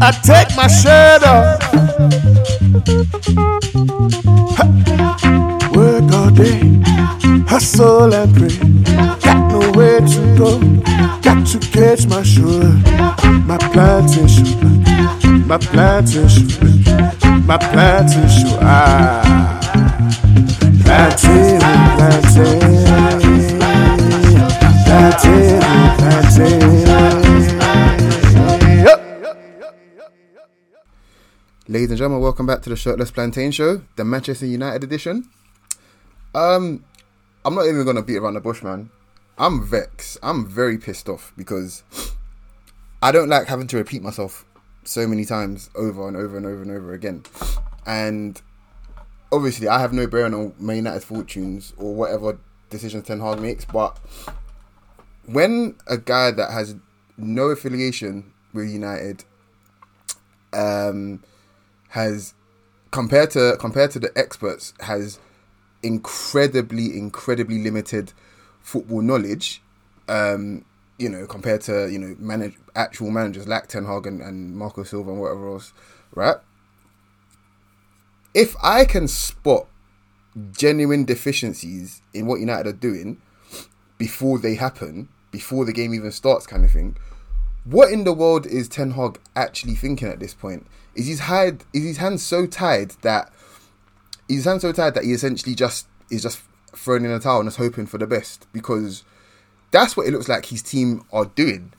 I take my shirt off. Work all day, hustle and pray. Got nowhere to go, got to catch my sugar. My plantation, my plantation, my plantation. Ah, plantain, plantain, plantain, plantain. Ladies and gentlemen, welcome back to the Shirtless Plantain Show, the Manchester United edition. Um, I'm not even gonna beat around the bush, man. I'm vexed. I'm very pissed off because I don't like having to repeat myself so many times over and over and over and over again. And obviously, I have no bearing on Man United's fortunes or whatever decisions Ten Hag makes. But when a guy that has no affiliation with United um, has compared to compared to the experts has incredibly incredibly limited football knowledge um, you know compared to you know manage actual managers like Ten Hag and, and Marco Silva and whatever else right? If I can spot genuine deficiencies in what United are doing before they happen before the game even starts kind of thing what in the world is Ten Hag actually thinking at this point? Is his hand is his hands so tied that is his hands so tied that he essentially just is just throwing in a towel and just hoping for the best? Because that's what it looks like his team are doing.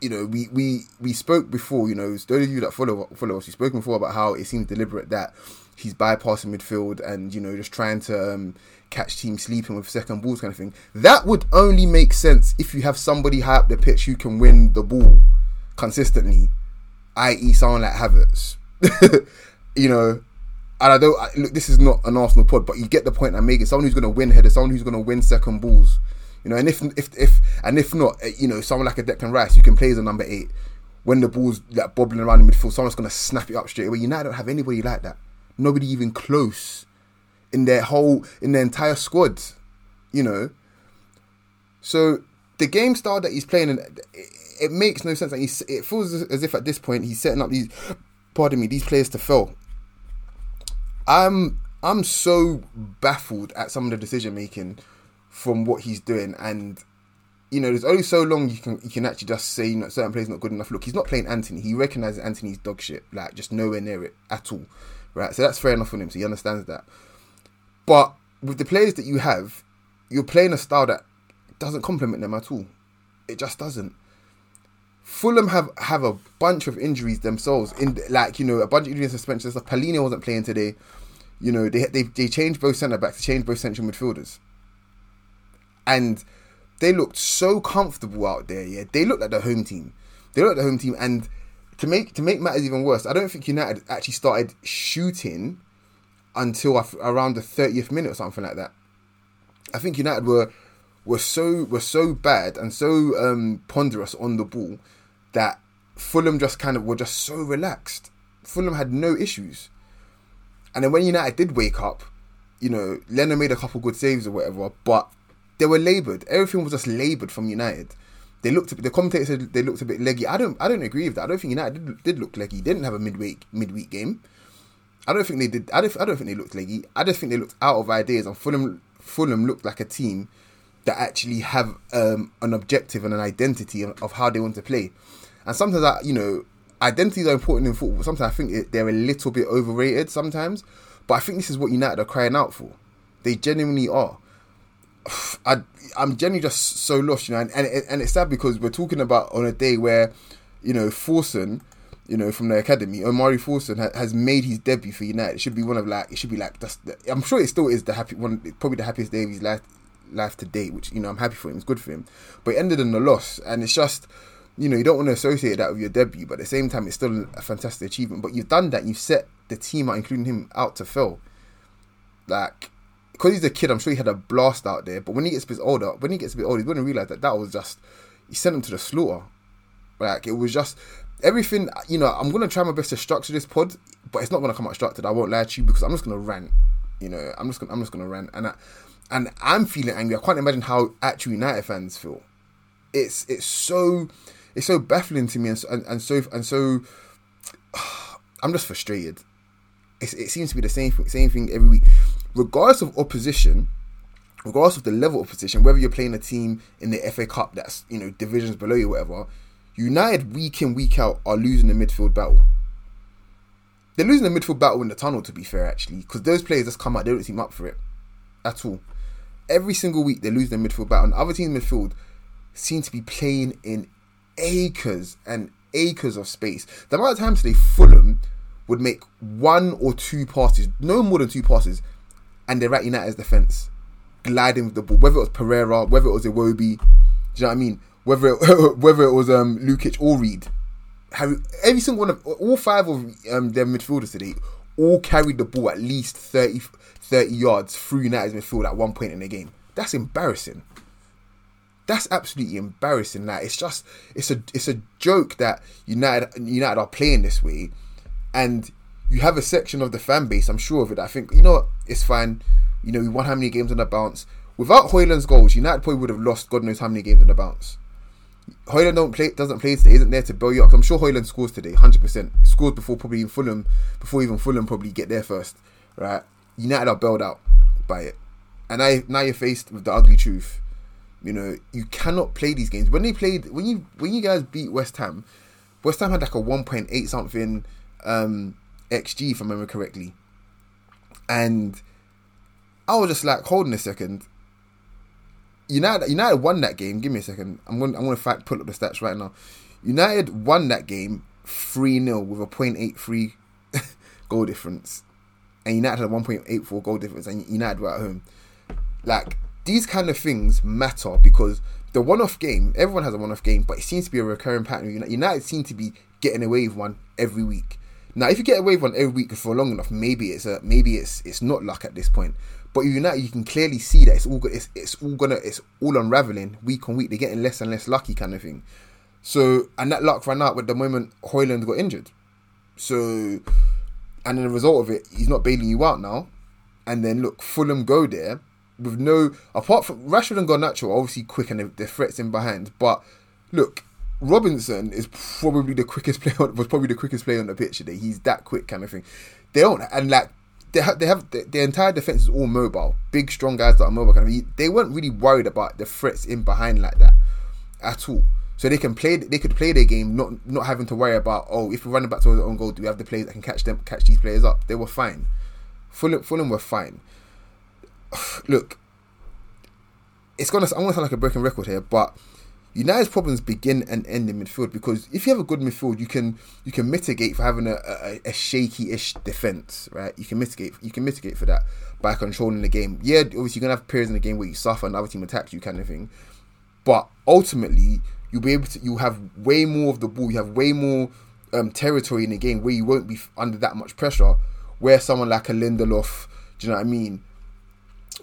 You know, we we we spoke before. You know, those of you that follow follow us, we spoke before about how it seems deliberate that he's bypassing midfield and you know just trying to um, catch teams sleeping with second balls kind of thing. That would only make sense if you have somebody high up the pitch who can win the ball consistently, i.e., someone like Havertz. you know, and I don't I, look. This is not an Arsenal pod, but you get the point I'm making. Someone who's going to win headers, someone who's going to win second balls. You know, and if if if and if not, eh, you know, someone like a Declan Rice who can play as a number eight when the ball's like bobbling around in midfield, someone's going to snap it up straight away. United don't have anybody like that. Nobody even close in their whole in their entire squad. You know. So the game style that he's playing, and it, it makes no sense. Like he's, it feels as, if at this point he's setting up these, pardon me, these players to fail. I'm I'm so baffled at some of the decision making from what he's doing, and you know, there's only so long you can you can actually just say you know, certain players not good enough. Look, he's not playing Antony. He recognizes Antony's dog shit, like just nowhere near it at all, right? So that's fair enough for him. So he understands that. But with the players that you have, you're playing a style that doesn't complement them at all. It just doesn't. Fulham have have a bunch of injuries themselves. In like you know a bunch of injuries suspensions. Like Palhinha wasn't playing today. You know they they they changed both centre backs. They changed both central midfielders. And they looked so comfortable out there. Yeah, they looked like the home team. They looked like the home team. And to make to make matters even worse, I don't think United actually started shooting until around the thirtieth minute or something like that. I think United were were so were so bad and so um, ponderous on the ball that Fulham just kind of were just so relaxed. Fulham had no issues, and then when United did wake up, you know, Leno made a couple good saves or whatever, but they were laboured. Everything was just laboured from United. They looked. The commentator said they looked a bit leggy. I don't. I don't agree with that. I don't think United did, did look leggy. They didn't have a midweek midweek game. I don't think they did. I don't. I don't think they looked leggy. I just think they looked out of ideas. And Fulham Fulham looked like a team that actually have um, an objective and an identity of, of, how they want to play. And sometimes, I, you know, identities are important in football. Sometimes I think they're a little bit overrated. Sometimes, but I think this is what United are crying out for. They genuinely are. I, I'm genuinely just so lost, you know, and, and, and it's sad because we're talking about on a day where, you know, Forson, you know, from the academy, Omari Forson ha- has made his debut for United. It should be one of like, it should be like, that's the, I'm sure it still is the happy one, probably the happiest day of his life, life to date, which you know I'm happy for him. It's good for him, but it ended in a loss, and it's just you know you don't want to associate that with your debut, but at the same time it's still a fantastic achievement. But you've done that. You've set the team out, including him, out to fail. Like because he's a kid, I'm sure he had a blast out there. But when he gets a bit older, when he gets a bit older, he's going to realize that that was just he sent him to the slaughter. Like it was just everything. You know, I'm to try my best to structure this pod, but it's not to come out structured. I won't lie to you because I'm just to rant. You know, I'm just gonna, I'm just to rant, and I, and I'm feeling angry. I can't imagine how actual United fans feel. It's it's so it's so baffling to me and and, and so and so I'm just frustrated. It's, it seems to be the same same thing every week, regardless of opposition, regardless of the level of opposition. Whether you're playing a team in the FA Cup that's you know divisions below you, whatever. United week in week out are losing the midfield battle. They're losing the midfield battle in the tunnel, to be fair, actually, because those players just come out, they don't seem up for it at all. Every single week they lose the midfield battle, and other teams midfield seem to be playing in acres and acres of space. The amount of times they Fulham would make one or two passes, no more than two passes, and they're at United's defence, gliding with the ball. Whether it was Pereira, whether it was Iwobi, do you know what I mean? Whether it, whether it was um, Lukic or Reed, Harry, every single one of all five of um, their midfielders today all carried the ball at least 30, 30 yards through United's midfield at one point in the game. That's embarrassing. That's absolutely embarrassing. That it's just it's a it's a joke that United United are playing this way, and you have a section of the fan base. I'm sure of it. I think you know what, it's fine. You know we won how many games on the bounce. Without Højlund's goals, United probably would have lost God knows how many games on the bounce. Højlund don't play, doesn't play today, isn't there to bail you up. I'm sure Højlund scores today, hundred percent. Scores before probably even Fulham, before even Fulham probably get there first, right? United are bailed out by it, and now now you're faced with the ugly truth. You know you cannot play these games. When they played, when you when you guys beat West Ham, West Ham had like a 1.8 something um, xG if I remember correctly, and I was just like, holding a second United United won that game. Give me a second. I'm going. I'm going to fact pull up the stats right now. United won that game three 0 with a .83 goal difference, and United had a 1.84 goal difference, and United were at home. Like these kind of things matter because the one-off game. Everyone has a one-off game, but it seems to be a recurring pattern. United, United seem to be getting away with one every week. Now, if you get away with one every week for long enough, maybe it's a maybe it's it's not luck at this point. But United, you can clearly see that it's all it's it's all gonna it's all unraveling week on week. They're getting less and less lucky, kind of thing. So and that luck ran out with the moment Højlund got injured. So and the result of it, he's not bailing you out now. And then look, Fulham go there with no apart from Rashford and Garnacho, obviously quick and the threats in behind. But look, Robinson is probably the quickest player. Was probably the quickest player on the pitch today. He's that quick, kind of thing. They don't and like they have they have the, entire defense is all mobile, big strong guys that are mobile. Kind of, they weren't really worried about the threats in behind like that at all. So they can play they could play their game, not not having to worry about oh if we're running back towards the own goal, do we have the players that can catch them catch these players up? They were fine. Fulham Fulham were fine. Look, it's gonna I'm gonna sound like a broken record here, but United's problems begin and end in midfield because if you have a good midfield, you can you can mitigate for having a, a, a shaky-ish defense, right? You can mitigate you can mitigate for that by controlling the game. Yeah, obviously you're gonna have periods in the game where you suffer and the other team attacks you, kind of thing. But ultimately, you'll be able to you have way more of the ball, you have way more um, territory in the game where you won't be under that much pressure. Where someone like a Lindelof, do you know what I mean?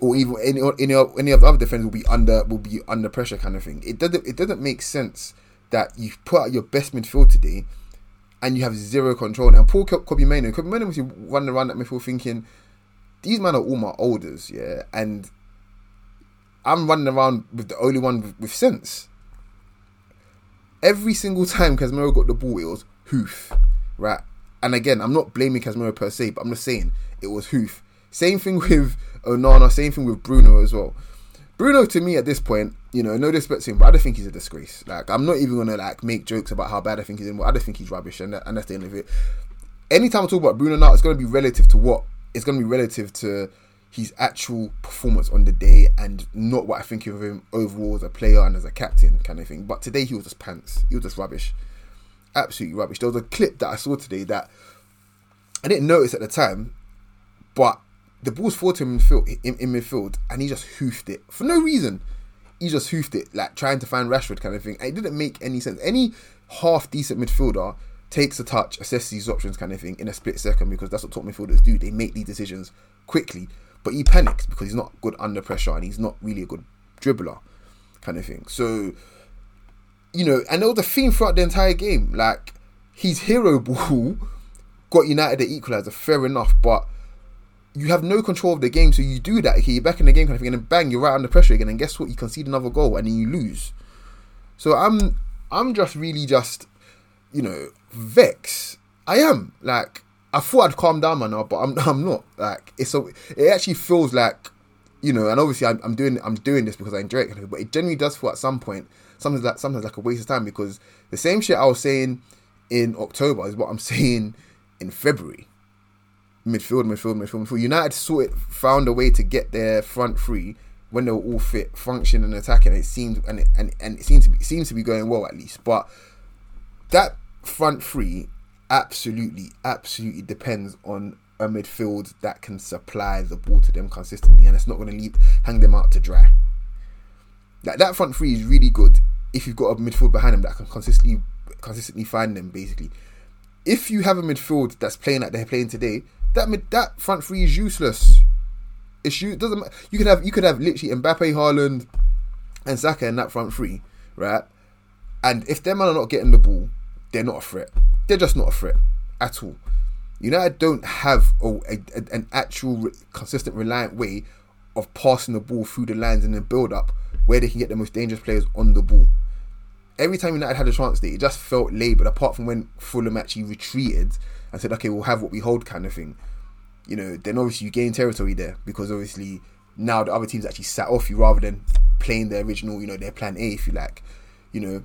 Or even any any any of the other defenders will be under will be under pressure kind of thing. It doesn't it doesn't make sense that you've put out your best midfield today and you have zero control. And poor Kobbie Mainoo, Kobbie Mainoo was running around that midfield thinking these men are all my olders, yeah, and I'm running around with the only one with, with sense. Every single time Casemiro got the ball, it was hoof, right? And again, I'm not blaming Casemiro per se, but I'm just saying it was hoof. Same thing with Onana, same thing with Bruno as well. Bruno to me at this point, you know, no disrespect to him, but I don't think he's a disgrace. Like I'm not even gonna like make jokes about how bad I think he's in. I don't think he's rubbish, and, that, and that's the end of it. Anytime I talk about Bruno now, it's gonna be relative to what? It's gonna be relative to his actual performance on the day and not what I think of him overall as a player and as a captain kind of thing. But today he was just pants. He was just rubbish. Absolutely rubbish. There was a clip that I saw today that I didn't notice at the time, but the ball's forward to him in midfield, in, in midfield, and he just hoofed it for no reason. He just hoofed it, like trying to find Rashford kind of thing. It didn't make any sense. Any half decent midfielder takes a touch, assesses these options kind of thing in a split second because that's what top midfielders do. They make these decisions quickly. But he panics because he's not good under pressure and he's not really a good dribbler kind of thing. So, you know, and there was a theme throughout the entire game. Like, his hero ball got United the equaliser, fair enough, but you have no control of the game, so you do that. Okay, you're back in the game kind of thing, and then bang, you're right under pressure again, and guess what? You concede another goal, and then you lose. So I'm I'm just really just you know vex. I am like I thought I'd calm down now, but I'm I'm not. Like it's a it actually feels like you know, and obviously I'm, I'm doing I'm doing this because I enjoy it, but it generally does feel at some point sometimes like sometimes like a waste of time because the same shit I was saying in October is what I'm saying in February. Midfield, midfield, midfield, midfield. United sort of found a way to get their front three when they were all fit, function and attacking. It seemed and it, and and it seems to be seems to be going well at least. But that front three absolutely, absolutely depends on a midfield that can supply the ball to them consistently, and it's not going to leave hang them out to dry. That that front three is really good if you've got a midfield behind them that can consistently consistently find them. Basically, if you have a midfield that's playing like they're playing today, that that front three is useless. It's you doesn't you could have you could have literally Mbappe, Haaland, and Saka in that front three, right? And if them are not getting the ball, they're not a threat. They're just not a threat at all. United don't have a, a, an actual consistent, reliant way of passing the ball through the lines in the build up where they can get the most dangerous players on the ball. Every time United had a chance it just felt laboured, apart from when Fulham actually retreated and said, okay, we'll have what we hold kind of thing. You know, then obviously you gain territory there because obviously now the other teams actually sat off you rather than playing their original, you know, their plan A, if you like. You know,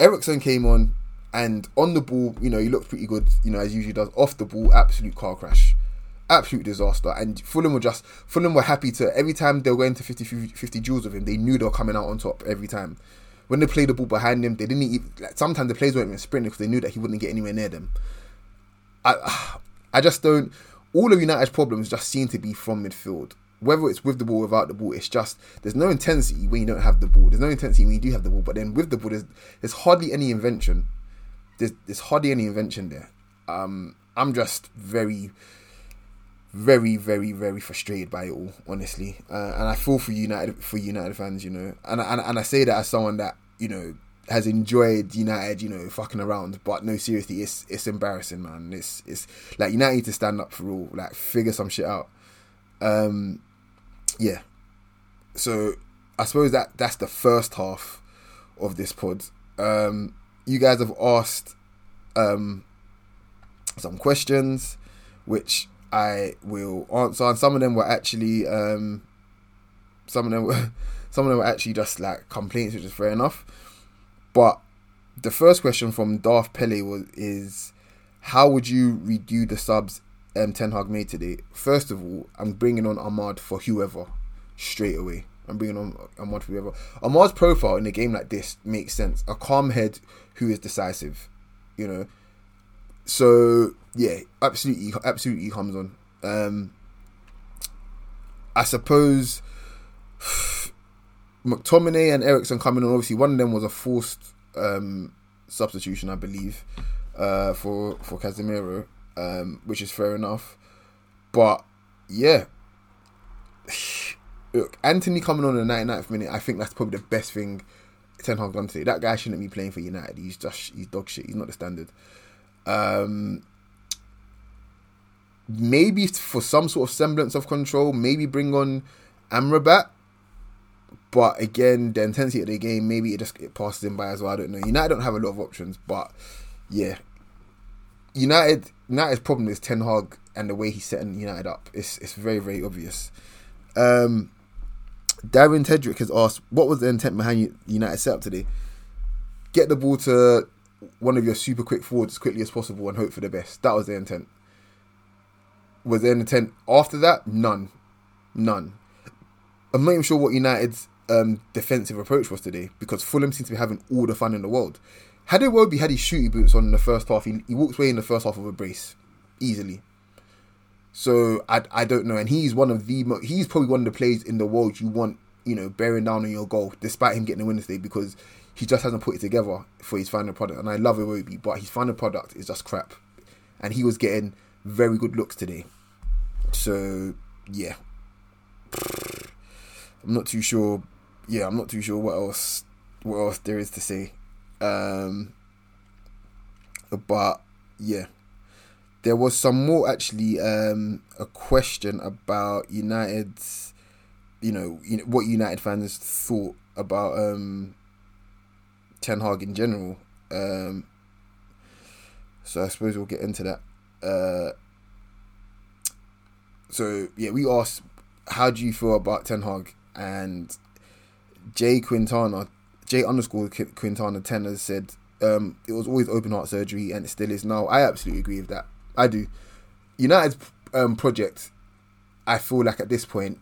Eriksen came on and on the ball, you know, he looked pretty good, you know, as usually does. Off the ball, absolute car crash absolute disaster. And Fulham were just Fulham were happy to every time they were going to 50 50 duels with him, they knew they were coming out on top every time. When they played the ball behind him, they didn't even, like sometimes the players weren't even sprinting because they knew that he wouldn't get anywhere near them. I I just don't all of United's problems just seem to be from midfield. Whether it's with the ball without the ball, it's just there's no intensity when you don't have the ball. There's no intensity when you do have the ball, but then with the ball, there's, there's hardly any invention. There's, there's hardly any invention there. Um, I'm just very very, very, very frustrated by it all, honestly. Uh, and I feel for United for United fans, you know, and, and and I say that as someone that you know has enjoyed United, you know, fucking around. But no, seriously, it's it's embarrassing, man. It's it's like United need to stand up for all, like figure some shit out. Um, yeah. So I suppose that that's the first half of this pod. Um, you guys have asked um some questions, which I will answer. And some of them were actually, um, some of them were, some of them were actually just like complaints, which is fair enough. But the first question from Darth Pele was is, how would you redo the subs um, Ten Hag made today? First of all, I'm bringing on Amad for whoever straight away. I'm bringing on Amad for whoever. Amad's profile in a game like this makes sense. A calm head who is decisive, you know. So yeah, absolutely, absolutely comes on. Um, I suppose McTominay and Eriksen coming on. Obviously, one of them was a forced um, substitution, I believe, uh, for for Casemiro, um, which is fair enough. But yeah, look, Antony coming on in the 99th minute, I think that's probably the best thing Ten Hag done today. That guy shouldn't be playing for United. He's just he's dog shit. He's not the standard. Um, maybe for some sort of semblance of control, maybe bring on Amrabat. But again, the intensity of the game, maybe it just it passes him by as well. I don't know. United don't have a lot of options, but yeah, United United's problem is Ten Hag and the way he's setting United up. It's it's very very obvious. Um, Darren Tedrick has asked, "What was the intent behind United setup today? Get the ball to one of your super quick forwards as quickly as possible and hope for the best. That was the intent. Was an intent after that? None. None. I'm not even sure what United's um, defensive approach was today because Fulham seems to be having all the fun in the world. Had it Iwobi had his shooty boots on in the first half, he, he walks away in the first half of a brace easily. So I, I don't know, and he's one of the he's probably one of the players in the world you want you know bearing down on your goal, despite him getting the win today because he just hasn't put it together for his final product. And I love Iwobi, but his final product is just crap, and he was getting very good looks today. So yeah, I'm not too sure. Yeah, I'm not too sure what else what else there is to say. Um, but yeah, there was some more actually. Um, a question about United's, you know, you know what United fans thought about um, Ten Hag in general. Um, So I suppose we'll get into that. Uh, so yeah, we asked, how do you feel about Ten Hag and Jay Quintana, J underscore Quintana ten has said um, it was always open heart surgery and it still is now. I absolutely agree with that. I do. United's um, project, I feel like at this point,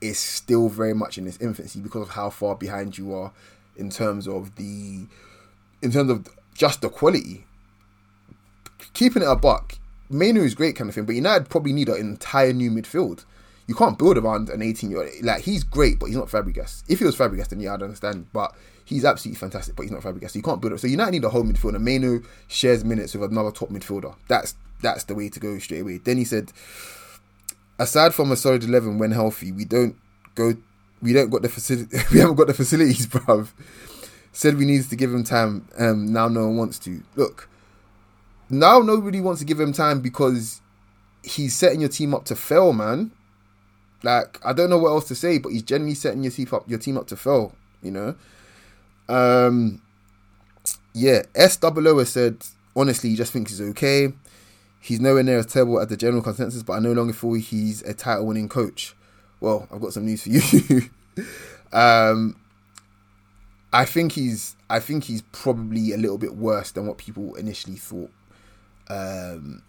is still very much in its infancy because of how far behind you are in terms of the, in terms of just the quality. Keeping it a buck, Mainoo is great kind of thing, but United probably need an entire new midfield. You can't build around an 18 year old. Like, he's great, but he's not Fabregas. If he was Fabregas, then yeah, I'd understand. But he's absolutely fantastic, but he's not Fabregas. So you can't build it. So United need a whole midfielder. Mainoo shares minutes with another top midfielder. That's that's the way to go straight away. Then he said, aside from a solid 11 when healthy, we don't go. We don't got the facility. we haven't got the facilities, bruv. Said we needs to give him time. Um, now no one wants to. Look, now nobody wants to give him time because he's setting your team up to fail, man. Like I don't know what else to say, but he's generally setting your team up your team up to fail. You know. Um. Yeah, SWO has said honestly he just thinks he's okay. He's nowhere near as terrible as the general consensus, but I no longer feel he's a title winning coach. Well, I've got some news for you. um, I think he's I think he's probably a little bit worse than what people initially thought. Um,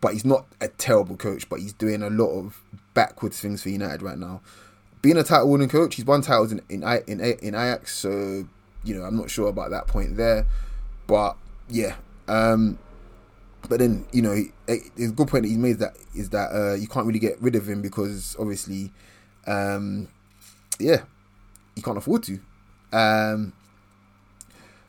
but he's not a terrible coach, but he's doing a lot of backwards things for United right now. Being a title winning coach, he's won titles in in in, in Ajax, so you know I'm not sure about that point there. But yeah, um, but then you know, a good point that he made that is that uh, you can't really get rid of him because obviously, um, yeah, you can't afford to. Um,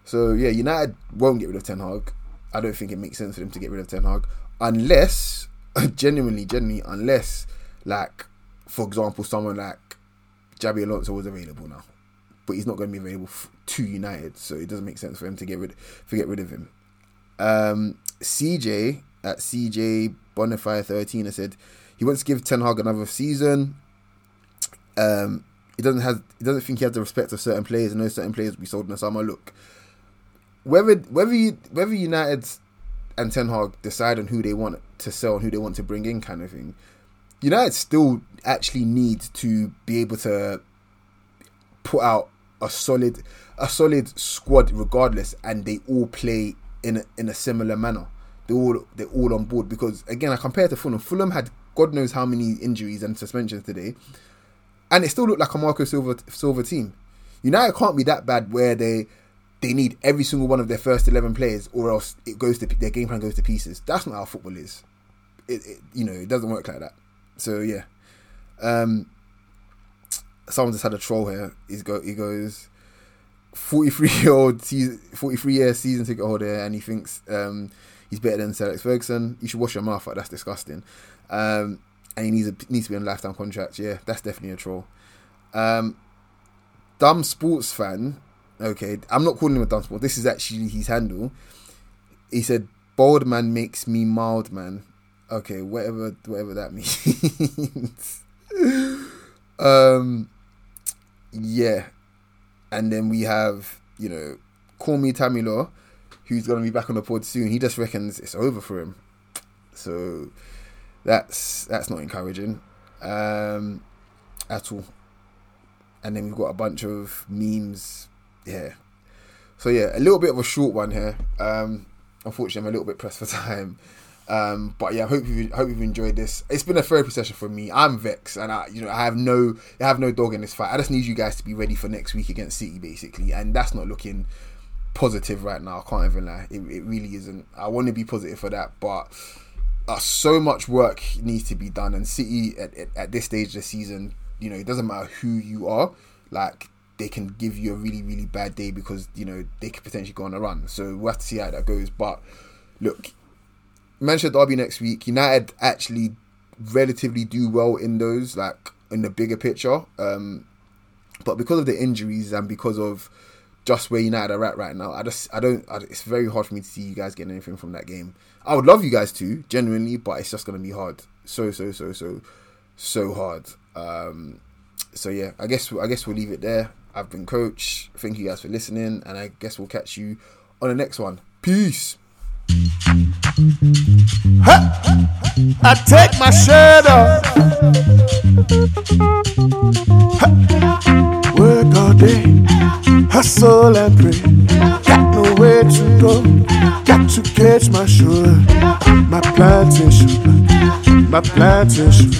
so yeah, United won't get rid of Ten Hag. I don't think it makes sense for them to get rid of Ten Hag unless genuinely, genuinely, unless like for example, someone like Xabi Alonso was available now, but he's not going to be available f- to United, so it doesn't make sense for him to get rid to get rid of him. Um, CJ at CJ Bonify thirteen has said he wants to give Ten Hag another season. Um, he doesn't have he doesn't think he has the respect of certain players and no certain players will be sold in the summer. Look, whether whether you, whether United and Ten Hag decide on who they want to sell and who they want to bring in, kind of thing. United still actually need to be able to put out a solid a solid squad regardless, and they all play in a, in a similar manner. They all they're all on board because again, I compare to Fulham. Fulham had God knows how many injuries and suspensions today, and it still looked like a Marco Silver Silva team. United can't be that bad where they they need every single one of their first eleven players, or else it goes to their game plan goes to pieces. That's not how football is. It, it you know it doesn't work like that. So yeah, um, someone just had a troll here. He's go he goes. 43 year old 43 year season ticket holder and he thinks um, he's better than Sir Alex Ferguson. You should wash your mouth out. That's disgusting. Um, and he needs a, needs to be on lifetime contract. Yeah, that's definitely a troll. Um, dumb sports fan. Okay, I'm not calling him a dumb sport. This is actually his handle. He said, "Bold man makes me mild man." Okay, whatever whatever that means. um, yeah, and then we have you know, call me Tamilo, who's gonna be back on the pod soon. He just reckons it's over for him. So that's that's not encouraging um, at all. And then we've got a bunch of memes. Yeah. So yeah, a little bit of a short one here. Um, unfortunately, I'm a little bit pressed for time. Um, but yeah, hope you hope you've enjoyed this. It's been a therapy session for me. I'm vexed, and I you know I have no I have no dog in this fight. I just need you guys to be ready for next week against City, basically, and that's not looking positive right now. I can't even lie. It, it really isn't. I want to be positive for that, but uh, so much work needs to be done. And City at, at, at this stage of the season, you know, it doesn't matter who you are. Like they can give you a really really bad day because you know they could potentially go on a run. So we'll have to see how that goes. But look, Manchester Derby next week. United actually relatively do well in those, like in the bigger picture. Um, but because of the injuries and because of just where United are at right now, I just I don't. I, it's very hard for me to see you guys getting anything from that game. I would love you guys to genuinely, but it's just gonna be hard. So so so so so hard. Um, so yeah, I guess I guess we'll leave it there. I've been coach. Thank you guys for listening, and I guess we'll catch you on the next one. Peace. I take my shirt off. Work all day, hustle and pray. Got nowhere to go, got to catch my sugar. My plantation, my plantation,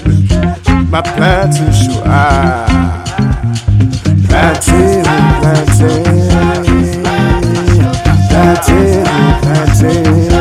my plantation. Ah, plantation, I'm That's.